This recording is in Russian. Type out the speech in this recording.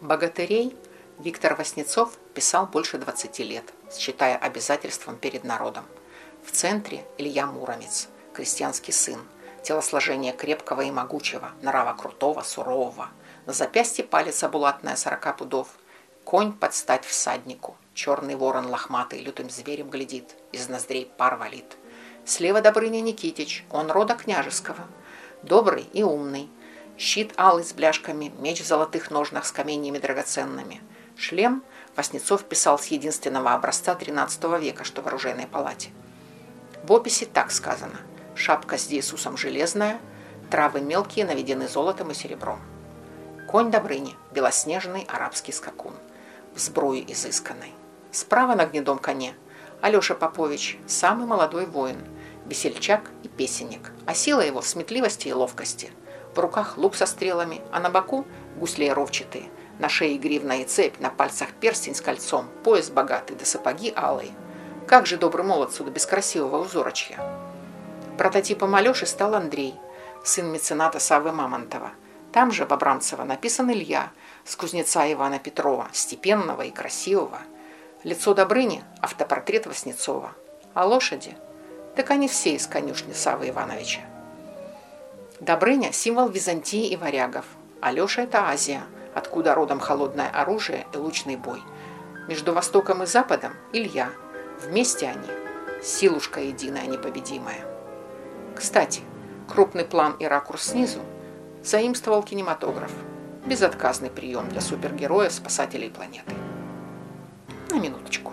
Богатырей Виктор Васнецов писал больше 20 лет, считая обязательством перед народом. В центре Илья Муромец, крестьянский сын, телосложение крепкого и могучего, нрава крутого, сурового. На запястье палец обулатная сорока пудов. Конь под стать всаднику. Черный ворон лохматый лютым зверем глядит, из ноздрей пар валит. Слева Добрыня Никитич, он рода княжеского. Добрый и умный. Щит алый с бляшками, меч в золотых ножнах с каменьями драгоценными. Шлем Васнецов писал с единственного образца XIII века, что в оружейной палате. В описи так сказано. Шапка с Иисусом железная, травы мелкие наведены золотом и серебром. Конь Добрыни, белоснежный арабский скакун, в сброю изысканной. Справа на гнедом коне Алеша Попович, самый молодой воин, весельчак и песенник, а сила его в сметливости и ловкости. В руках лук со стрелами, а на боку гусли ровчатые, на шее гривна и цепь, на пальцах перстень с кольцом, пояс богатый да сапоги алые. Как же добрый молодцу да без красивого узорочья. Прототипом Алеши стал Андрей, сын мецената Савы Мамонтова. Там же, в Абрамцево, написан Илья, с кузнеца Ивана Петрова, степенного и красивого. Лицо Добрыни – автопортрет Васнецова. А лошади? Так они все из конюшни Савы Ивановича. Добрыня – символ Византии и варягов. Алеша – это Азия, откуда родом холодное оружие и лучный бой. Между Востоком и Западом – Илья – Вместе они – силушка единая непобедимая. Кстати, крупный план и ракурс снизу заимствовал кинематограф. Безотказный прием для супергероя спасателей планеты. На минуточку.